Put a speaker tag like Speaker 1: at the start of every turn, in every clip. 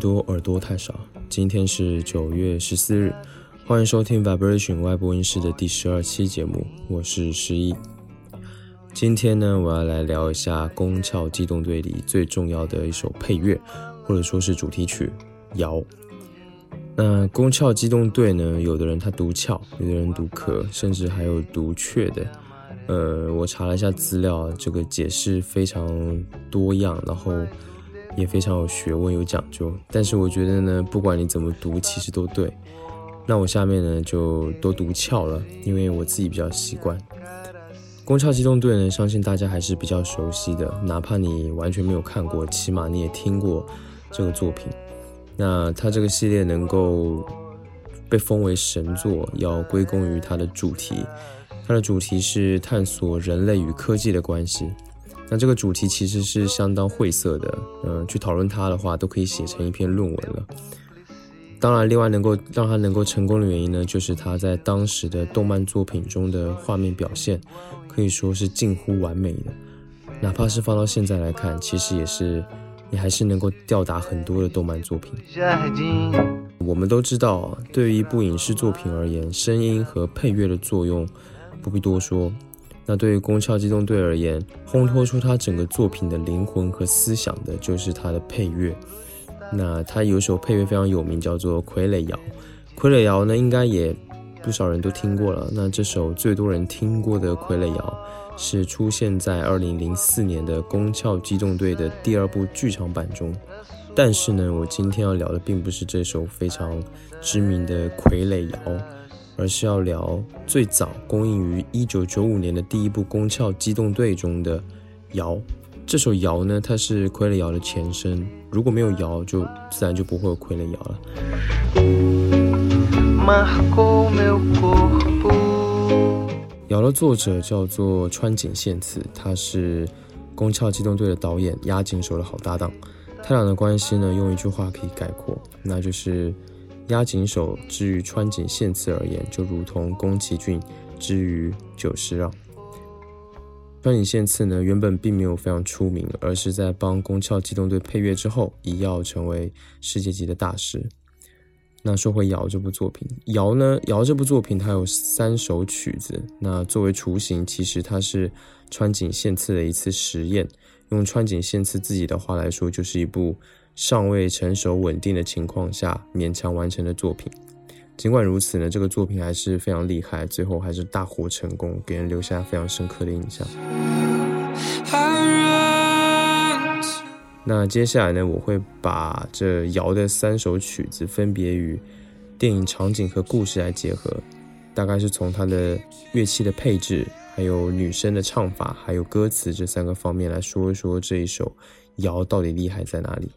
Speaker 1: 多，耳朵太少。今天是九月十四日，欢迎收听 Vibration 外播音室的第十二期节目，我是十一。今天呢，我要来聊一下《宫壳机动队》里最重要的一首配乐，或者说是主题曲《摇》。那《宫壳机动队》呢，有的人他读翘，有的人读壳，甚至还有读雀的。呃，我查了一下资料，这个解释非常多样，然后也非常有学问、有讲究。但是我觉得呢，不管你怎么读，其实都对。那我下面呢就都读翘了，因为我自己比较习惯。宫壳机动队呢，相信大家还是比较熟悉的，哪怕你完全没有看过，起码你也听过这个作品。那它这个系列能够被封为神作，要归功于它的主题。它的主题是探索人类与科技的关系。那这个主题其实是相当晦涩的，嗯，去讨论它的话，都可以写成一篇论文了。当然，另外能够让它能够成功的原因呢，就是它在当时的动漫作品中的画面表现，可以说是近乎完美的。哪怕是放到现在来看，其实也是，你还是能够吊打很多的动漫作品。我们都知道，对于一部影视作品而言，声音和配乐的作用。不必多说，那对于《宫壳机动队》而言，烘托出它整个作品的灵魂和思想的，就是它的配乐。那它有首配乐非常有名，叫做《傀儡摇》。《傀儡摇》呢，应该也不少人都听过了。那这首最多人听过的《傀儡摇》，是出现在2004年的《宫壳机动队》的第二部剧场版中。但是呢，我今天要聊的并不是这首非常知名的《傀儡摇》。而是要聊最早公映于一九九五年的第一部《宫壳机动队》中的《摇》。这首《摇》呢，它是《傀儡摇》的前身。如果没有《摇》，就自然就不会有《傀儡摇》了。《摇》的作者叫做川井宪次，他是《宫壳机动队》的导演押井守的好搭档。他俩的关系呢，用一句话可以概括，那就是。押井守之于川井宪次而言，就如同宫崎骏之于久石让。川井宪次呢，原本并没有非常出名，而是在帮《宫壳机动队》配乐之后，一跃成为世界级的大师。那说回《摇》这部作品，《摇》呢，《摇》这部作品它有三首曲子。那作为雏形，其实它是川井宪次的一次实验。用川井宪次自己的话来说，就是一部。尚未成熟稳定的情况下勉强完成的作品，尽管如此呢，这个作品还是非常厉害，最后还是大获成功，给人留下非常深刻的印象。那接下来呢，我会把这瑶的三首曲子分别与电影场景和故事来结合，大概是从它的乐器的配置，还有女生的唱法，还有歌词这三个方面来说一说这一首瑶到底厉害在哪里。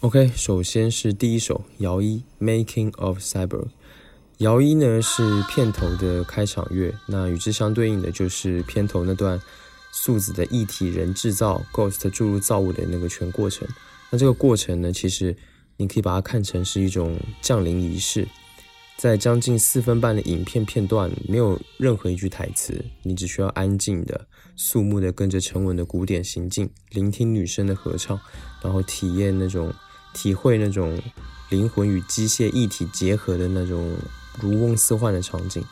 Speaker 1: OK，首先是第一首《摇一 Making of Cyber》。摇一呢是片头的开场乐，那与之相对应的就是片头那段素子的一体人制造 Ghost 注入造物的那个全过程。那这个过程呢，其实你可以把它看成是一种降临仪式。在将近四分半的影片片段，没有任何一句台词，你只需要安静的、肃穆的跟着沉稳的鼓点行进，聆听女生的合唱，然后体验那种。体会那种灵魂与机械一体结合的那种如梦似幻的场景。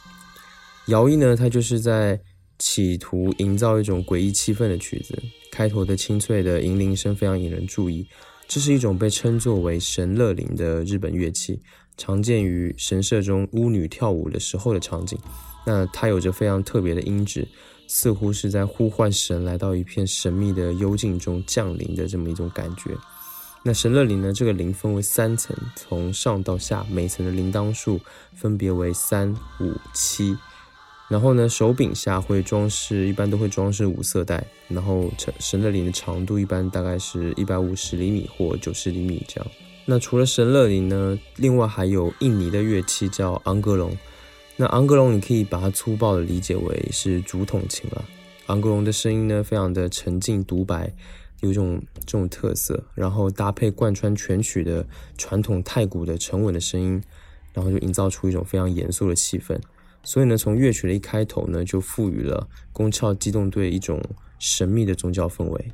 Speaker 1: 摇曳呢，它就是在企图营造一种诡异气氛的曲子。开头的清脆的银铃声非常引人注意。这是一种被称作为神乐铃的日本乐器，常见于神社中巫女跳舞的时候的场景。那它有着非常特别的音质，似乎是在呼唤神来到一片神秘的幽静中降临的这么一种感觉。那神乐铃呢？这个铃分为三层，从上到下，每层的铃铛数分别为三、五、七。然后呢，手柄下会装饰，一般都会装饰五色带。然后神神乐铃的长度一般大概是一百五十厘米或九十厘米这样。那除了神乐铃呢，另外还有印尼的乐器叫昂格隆。那昂格隆你可以把它粗暴的理解为是竹筒琴了。昂格隆的声音呢，非常的沉静独白。有一种这种特色，然后搭配贯穿全曲的传统太鼓的沉稳的声音，然后就营造出一种非常严肃的气氛。所以呢，从乐曲的一开头呢，就赋予了宫壳机动队一种神秘的宗教氛围。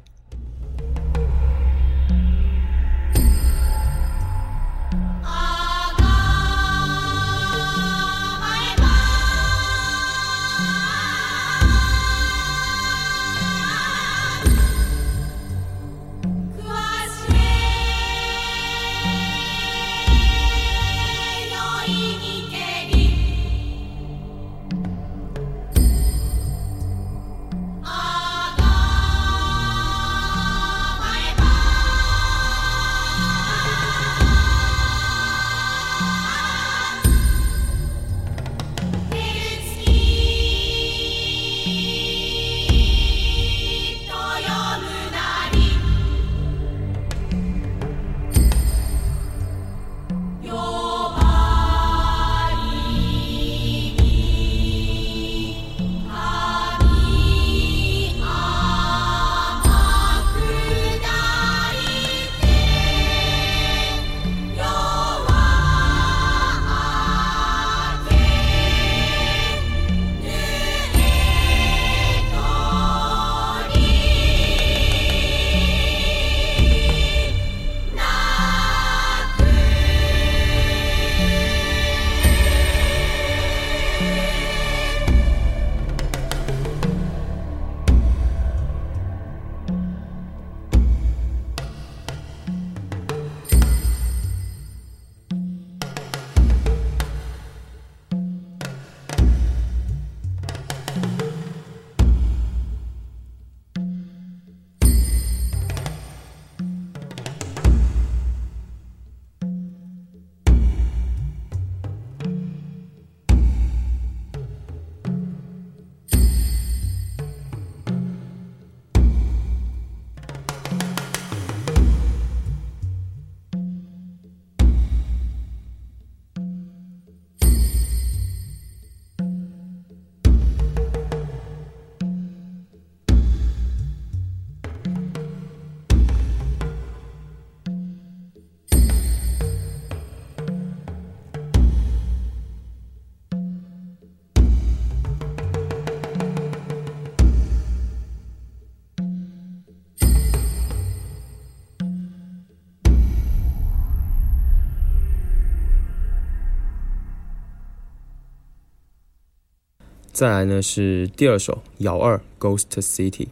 Speaker 1: 再来呢是第二首瑶二 Ghost City。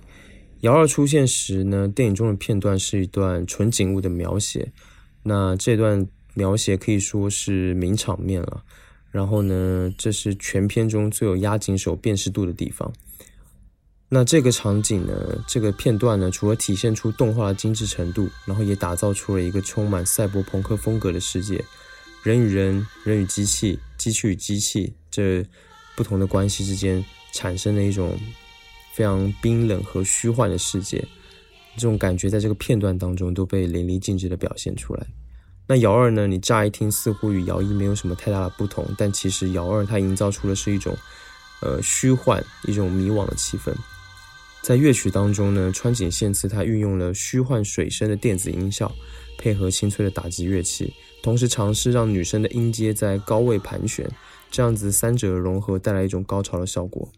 Speaker 1: 瑶二出现时呢，电影中的片段是一段纯景物的描写，那这段描写可以说是名场面了。然后呢，这是全片中最有押井守辨识度的地方。那这个场景呢，这个片段呢，除了体现出动画的精致程度，然后也打造出了一个充满赛博朋克风格的世界，人与人、人与机器、机器与机器这不同的关系之间产生的一种非常冰冷和虚幻的世界，这种感觉在这个片段当中都被淋漓尽致的表现出来。那摇二呢，你乍一听似乎与摇一没有什么太大的不同，但其实摇二它营造出的是一种呃虚幻、一种迷惘的气氛。在乐曲当中呢，川井宪次他运用了虚幻水声的电子音效，配合清脆的打击乐器，同时尝试让女生的音阶在高位盘旋，这样子三者融合带来一种高潮的效果。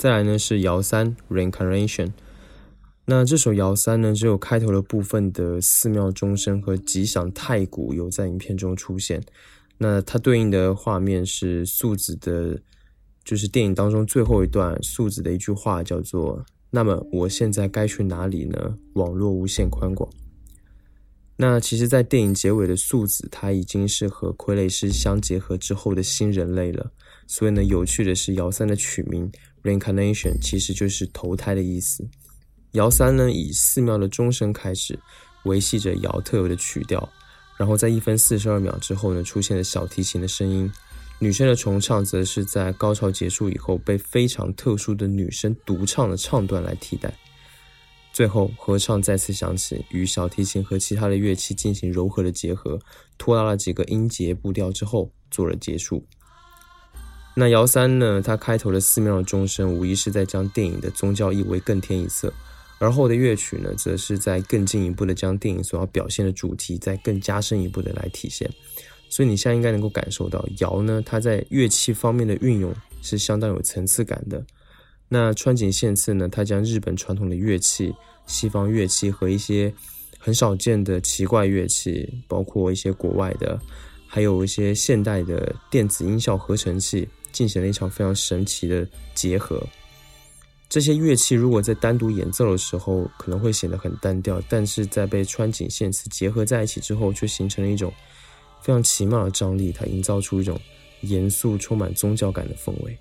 Speaker 1: 再来呢是摇三 Reincarnation，那这首摇三呢只有开头的部分的寺庙钟声和吉祥太鼓有在影片中出现，那它对应的画面是素子的，就是电影当中最后一段素子的一句话叫做“那么我现在该去哪里呢？网络无限宽广。”那其实，在电影结尾的素子，他已经是和傀儡师相结合之后的新人类了。所以呢，有趣的是，摇三的取名 reincarnation 其实就是投胎的意思。摇三呢，以寺庙的钟声开始，维系着摇特有的曲调，然后在一分四十二秒之后呢，出现了小提琴的声音。女生的重唱则是在高潮结束以后，被非常特殊的女生独唱的唱段来替代。最后，合唱再次响起，与小提琴和其他的乐器进行柔和的结合，拖拉了几个音节步调之后，做了结束。那姚三呢？它开头的寺庙的钟声，无疑是在将电影的宗教意味更添一色；而后的乐曲呢，则是在更进一步的将电影所要表现的主题，再更加深一步的来体现。所以你现在应该能够感受到，姚呢，它在乐器方面的运用是相当有层次感的。那川井宪次呢，他将日本传统的乐器
Speaker 2: 西方乐器和一些很少见的奇怪乐器，包括一些国外的，还有一些现代的电子音效合成器，进行了一场非常神奇的结合。这些乐器如果在单独演奏的时候，可能会显得很单调，但是在被穿井线词结合在一起之后，却形成了一种非常奇妙的张力，它营造出一种严肃、充满宗教感的氛围。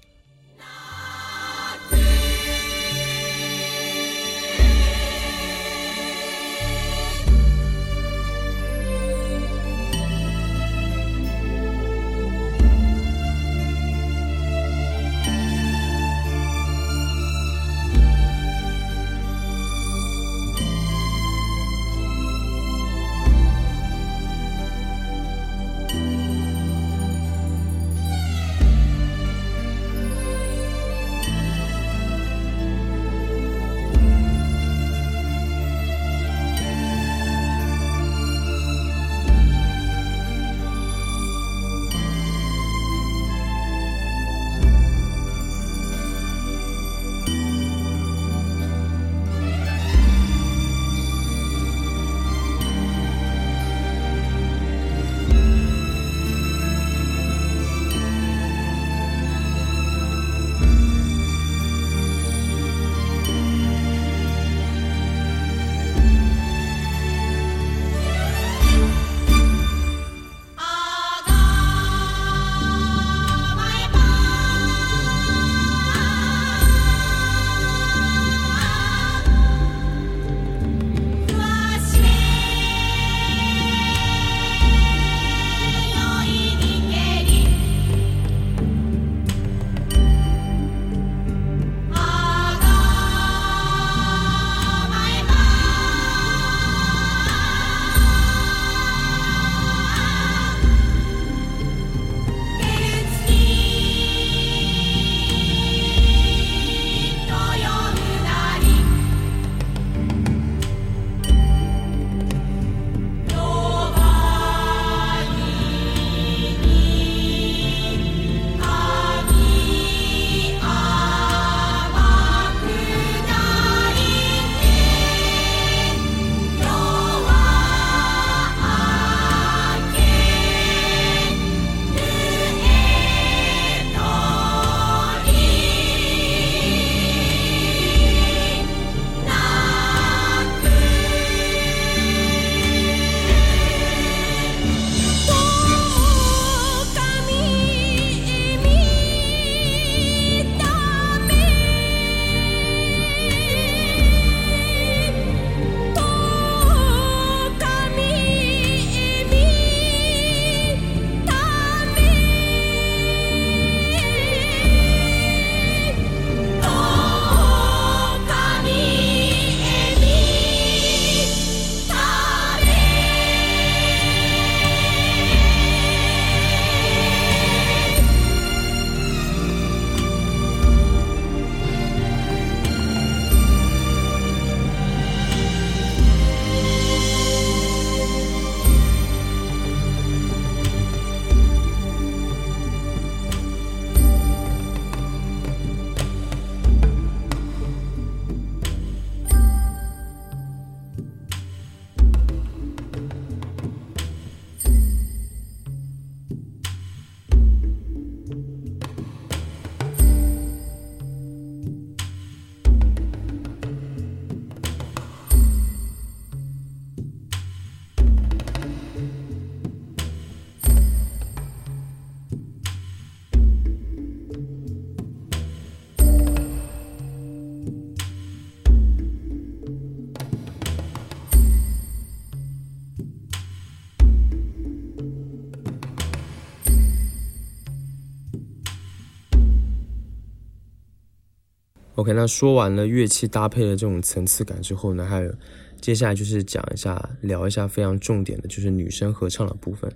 Speaker 2: OK，那说完了乐器搭配的这种层次感之后呢，还有接下来就是讲一下、聊一下非常重点的，就是女生合唱的部分。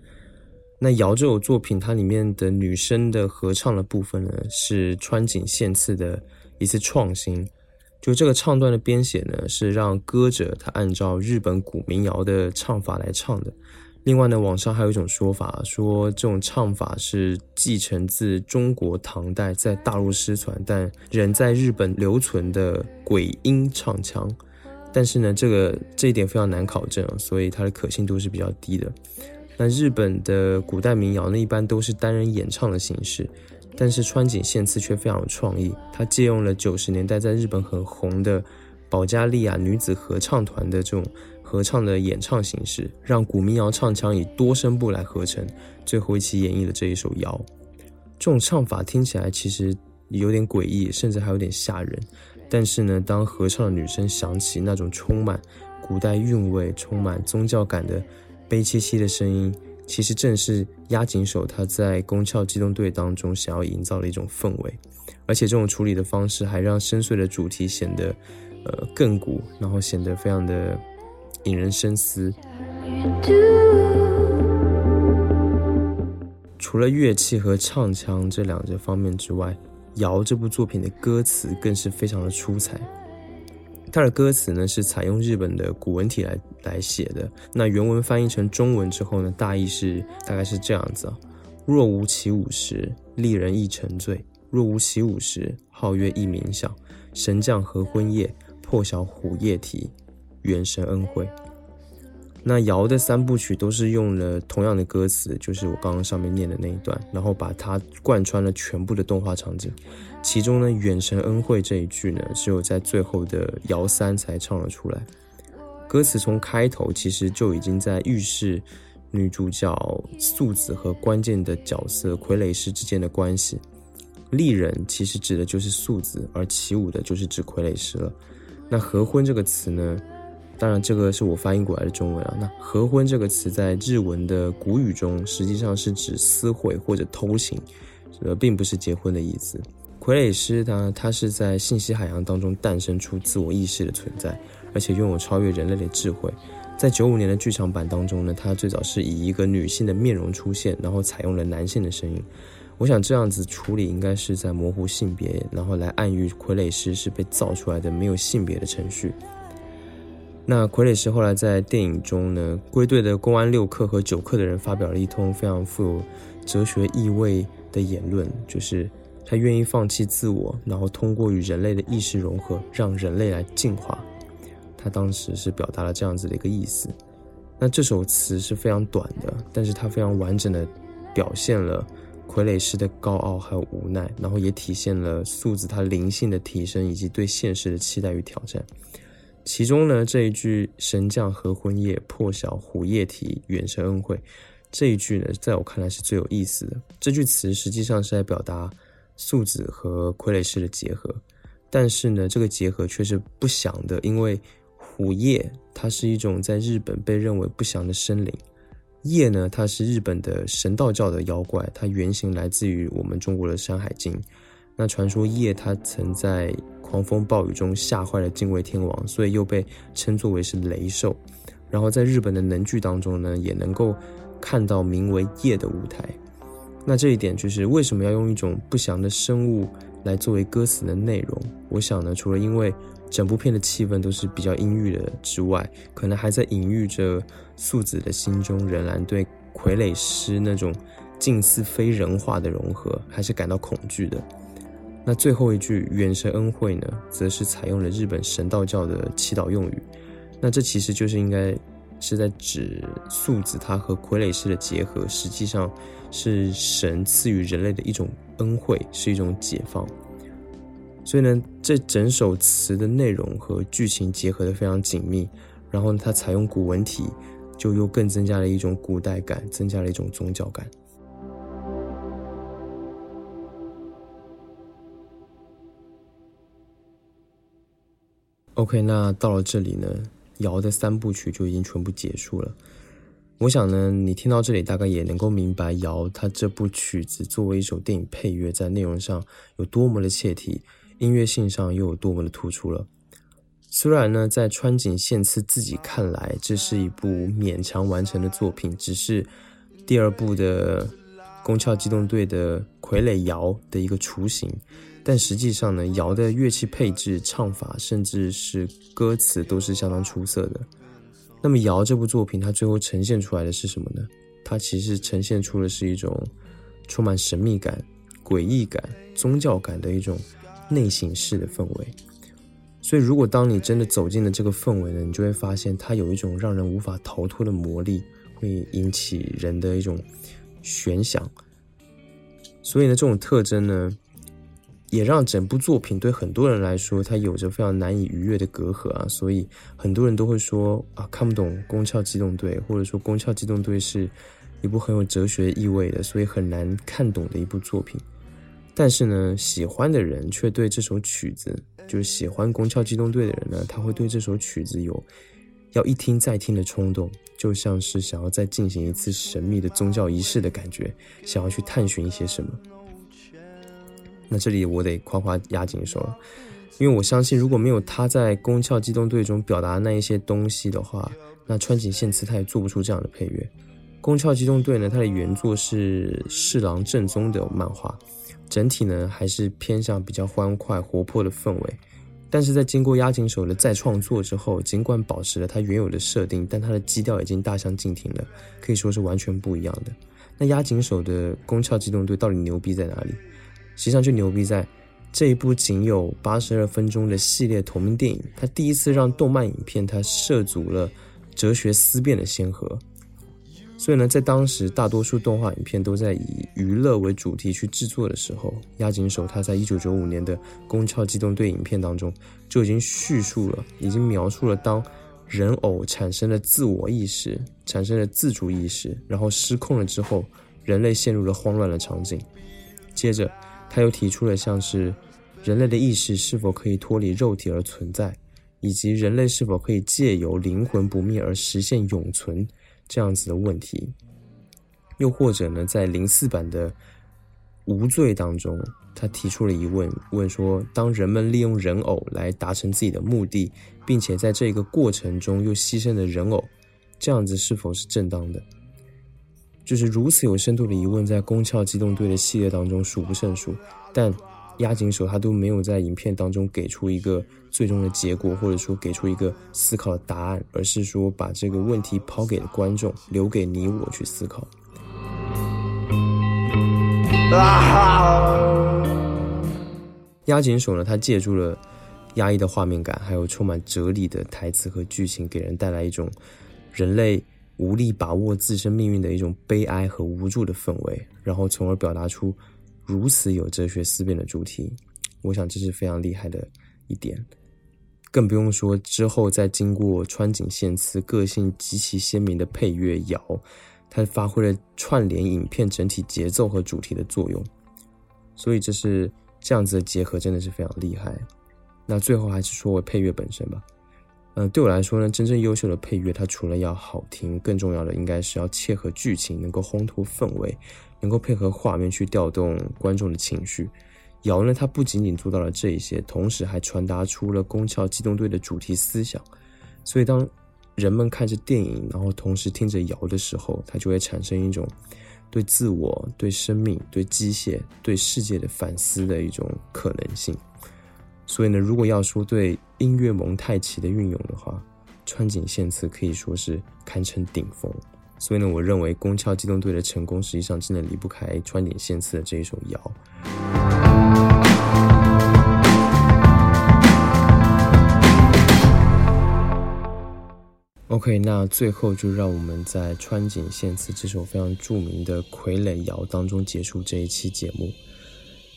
Speaker 2: 那瑶这首作品，它里面的女生的合唱的部分呢，是川井宪次的一次创新。就这个唱段的编写呢，是让歌者他按照日本古民谣的唱法来唱的。另外呢，网上还有一种说法，说这种唱法是继承自中国唐代在大陆失传但仍在日本留存的鬼音唱腔。
Speaker 1: 但是呢，这个这一点非常难考证，所以它的可信度是比较低的。那日本的古代民谣呢，一般都是单人演唱的形式，但是川井宪次却非常有创意，他借用了九十年代在日本很红的保加利亚女子合唱团的这种合唱的演唱形式，让古民谣唱腔以多声部来合成，最后一起演绎了这一首谣。这种唱法听起来其实有点诡异，甚至还有点吓人。但是呢，当合唱的女声响起那种充满古代韵味、充满宗教感的悲戚戚的声音，其实正是押井守他在《宫壳机动队》当中想要营造的一种氛围。而且这种处理的方式还让深邃的主题显得呃更古，然后显得非常的引人深思。除了乐器和唱腔这两个方面之外，《谣》这部作品的歌词更是非常的出彩。它的歌词呢是采用日本的古文体来来写的。那原文翻译成中文之后呢，大意是大概是这样子啊：若无其舞时，丽人亦沉醉；若无其舞时，皓月亦冥想。神将合婚夜，破晓虎夜啼，元神恩惠。那瑶的三部曲都是用了同样的歌词，就是我刚刚上面念的那一段，然后把它贯穿了全部的动画场景。其中呢，“远神恩惠”这一句呢，只有在最后的瑶三才唱了出来。歌词从开头其实就已经在预示女主角素子和关键的角色傀儡师之间的关系。丽人其实指的就是素子，而起舞的就是指傀儡师了。那合婚这个词呢？当然，这个是我翻译过来的中文啊。那“合婚”这个词在日文的古语中，实际上是指私会或者偷情，呃，并不是结婚的意思。傀儡师他他是在信息海洋当中诞生出自我意识的存在，而且拥有超越人类的智慧。在九五年的剧场版当中呢，他最早是以一个女性的面容出现，然后采用了男性的声音。我想这样子处理应该是在模糊性别，然后来暗喻傀儡师是被造出来的没有性别的程序。那傀儡师后来在电影中呢，归队的公安六课和九课的人发表了一通非常富有哲学意味的言论，就是他愿意放弃自我，然后通过与人类的意识融合，让人类来进化。他当时是表达了这样子的一个意思。那这首词是非常短的，但是它非常完整的表现了傀儡师的高傲还有无奈，然后也体现了素子他灵性的提升以及对现实的期待与挑战。其中呢，这一句“神将合婚夜，破晓虎夜啼，远神恩惠”，这一句呢，在我看来是最有意思的。这句词实际上是在表达素子和傀儡师的结合，但是呢，这个结合却是不祥的，因为虎夜它是一种在日本被认为不祥的生灵，夜呢，它是日本的神道教的妖怪，它原型来自于我们中国的《山海经》。那传说夜它曾在狂风暴雨中吓坏了敬畏天王，所以又被称作为是雷兽。然后在日本的能剧当中呢，也能够看到名为夜的舞台。那这一点就是为什么要用一种不祥的生物来作为歌词的内容？我想呢，除了因为整部片的气氛都是比较阴郁的之外，可能还在隐喻着素子的心中仍然对傀儡师那种近似非人化的融合，还是感到恐惧的。那最后一句“远神恩惠”呢，则是采用了日本神道教的祈祷用语。那这其实就是应该是在指素子他和傀儡师的结合，实际上是神赐予人类的一种恩惠，是一种解放。所以呢，这整首词的内容和剧情结合的非常紧密，然后它采用古文体，就又更增加了一种古代感，增加了一种宗教感。OK，那到了这里呢，瑶的三部曲就已经全部结束了。我想呢，你听到这里大概也能够明白，瑶它这部曲子作为一首电影配乐，在内容上有多么的切题，音乐性上又有多么的突出了。虽然呢，在川井宪次自己看来，这是一部勉强完成的作品，只是第二部的宫壳机动队的傀儡瑶的一个雏形。但实际上呢，瑶的乐器配置、唱法，甚至是歌词都是相当出色的。那么，瑶这部作品它最后呈现出来的是什么呢？它其实呈现出的是一种充满神秘感、诡异感、宗教感的一种内省式的氛围。所以，如果当你真的走进了这个氛围呢，你就会发现它有一种让人无法逃脱的魔力，会引起人的一种悬想。所以呢，这种特征呢，也让整部作品对很多人来说，它有着非常难以逾越的隔阂啊。所以，很多人都会说啊，看不懂《宫壳机动队》，或者说《宫壳机动队》是一部很有哲学意味的，所以很难看懂的一部作品。但是呢，喜欢的人却对这首曲子。就是喜欢《宫壳机动队》的人呢，他会对这首曲子有要一听再听的冲动，就像是想要再进行一次神秘的宗教仪式的感觉，想要去探寻一些什么。那这里我得夸夸押井守了，因为我相信如果没有他在《宫壳机动队》中表达那一些东西的话，那川井宪次他也做不出这样的配乐。《宫壳机动队》呢，它的原作是侍郎正宗的漫画。整体呢还是偏向比较欢快活泼的氛围，但是在经过押井守的再创作之后，尽管保持了它原有的设定，但它的基调已经大相径庭了，可以说是完全不一样的。那押井守的《宫壳机动队》到底牛逼在哪里？实际上就牛逼在这一部仅有八十二分钟的系列同名电影，它第一次让动漫影片它涉足了哲学思辨的先河。所以呢，在当时大多数动画影片都在以娱乐为主题去制作的时候，押井守他在一九九五年的《宫壳机动队》影片当中就已经叙述了，已经描述了当人偶产生了自我意识、产生了自主意识，然后失控了之后，人类陷入了慌乱的场景。接着，他又提出了像是人类的意识是否可以脱离肉体而存在，以及人类是否可以借由灵魂不灭而实现永存。这样子的问题，又或者呢，在零四版的《无罪》当中，他提出了疑问，问说：当人们利用人偶来达成自己的目的，并且在这个过程中又牺牲了人偶，这样子是否是正当的？就是如此有深度的疑问，在《宫壳机动队》的系列当中数不胜数，但。押井守他都没有在影片当中给出一个最终的结果，或者说给出一个思考的答案，而是说把这个问题抛给了观众，留给你我去思考。押井守呢，他借助了压抑的画面感，还有充满哲理的台词和剧情，给人带来一种人类无力把握自身命运的一种悲哀和无助的氛围，然后从而表达出。如此有哲学思辨的主题，我想这是非常厉害的一点，更不用说之后再经过川井宪次个性极其鲜明的配乐摇，它发挥了串联影片整体节奏和主题的作用，所以这是这样子的结合真的是非常厉害。那最后还是说回配乐本身吧，嗯，对我来说呢，真正优秀的配乐，它除了要好听，更重要的应该是要切合剧情，能够烘托氛围。能够配合画面去调动观众的情绪，瑶呢，它不仅仅做到了这一些，同时还传达出了《宫壳机动队》的主题思想。所以，当人们看着电影，然后同时听着瑶的时候，它就会产生一种对自我、对生命、对机械、对世界的反思的一种可能性。所以呢，如果要说对音乐蒙太奇的运用的话，川井宪次可以说是堪称顶峰。所以呢，我认为宫壳机动队的成功，实际上真的离不开川井宪次的这一首谣。OK，那最后就让我们在川井宪次这首非常著名的傀儡谣当中结束这一期节目。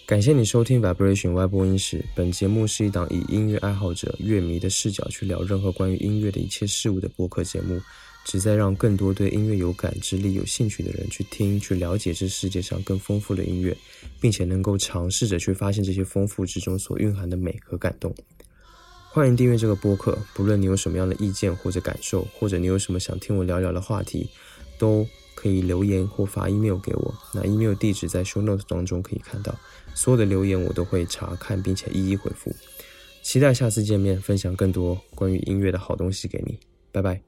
Speaker 1: 感谢你收听 Vibration 外播音室。本节目是一档以音乐爱好者、乐迷的视角去聊任何关于音乐的一切事物的播客节目。旨在让更多对音乐有感知力、有兴趣的人去听、去了解这世界上更丰富的音乐，并且能够尝试着去发现这些丰富之中所蕴含的美和感动。欢迎订阅这个播客，不论你有什么样的意见或者感受，或者你有什么想听我聊聊的话题，都可以留言或发 email 给我。那 email 地址在 show notes 当中可以看到，所有的留言我都会查看并且一一回复。期待下次见面，分享更多关于音乐的好东西给你。拜拜。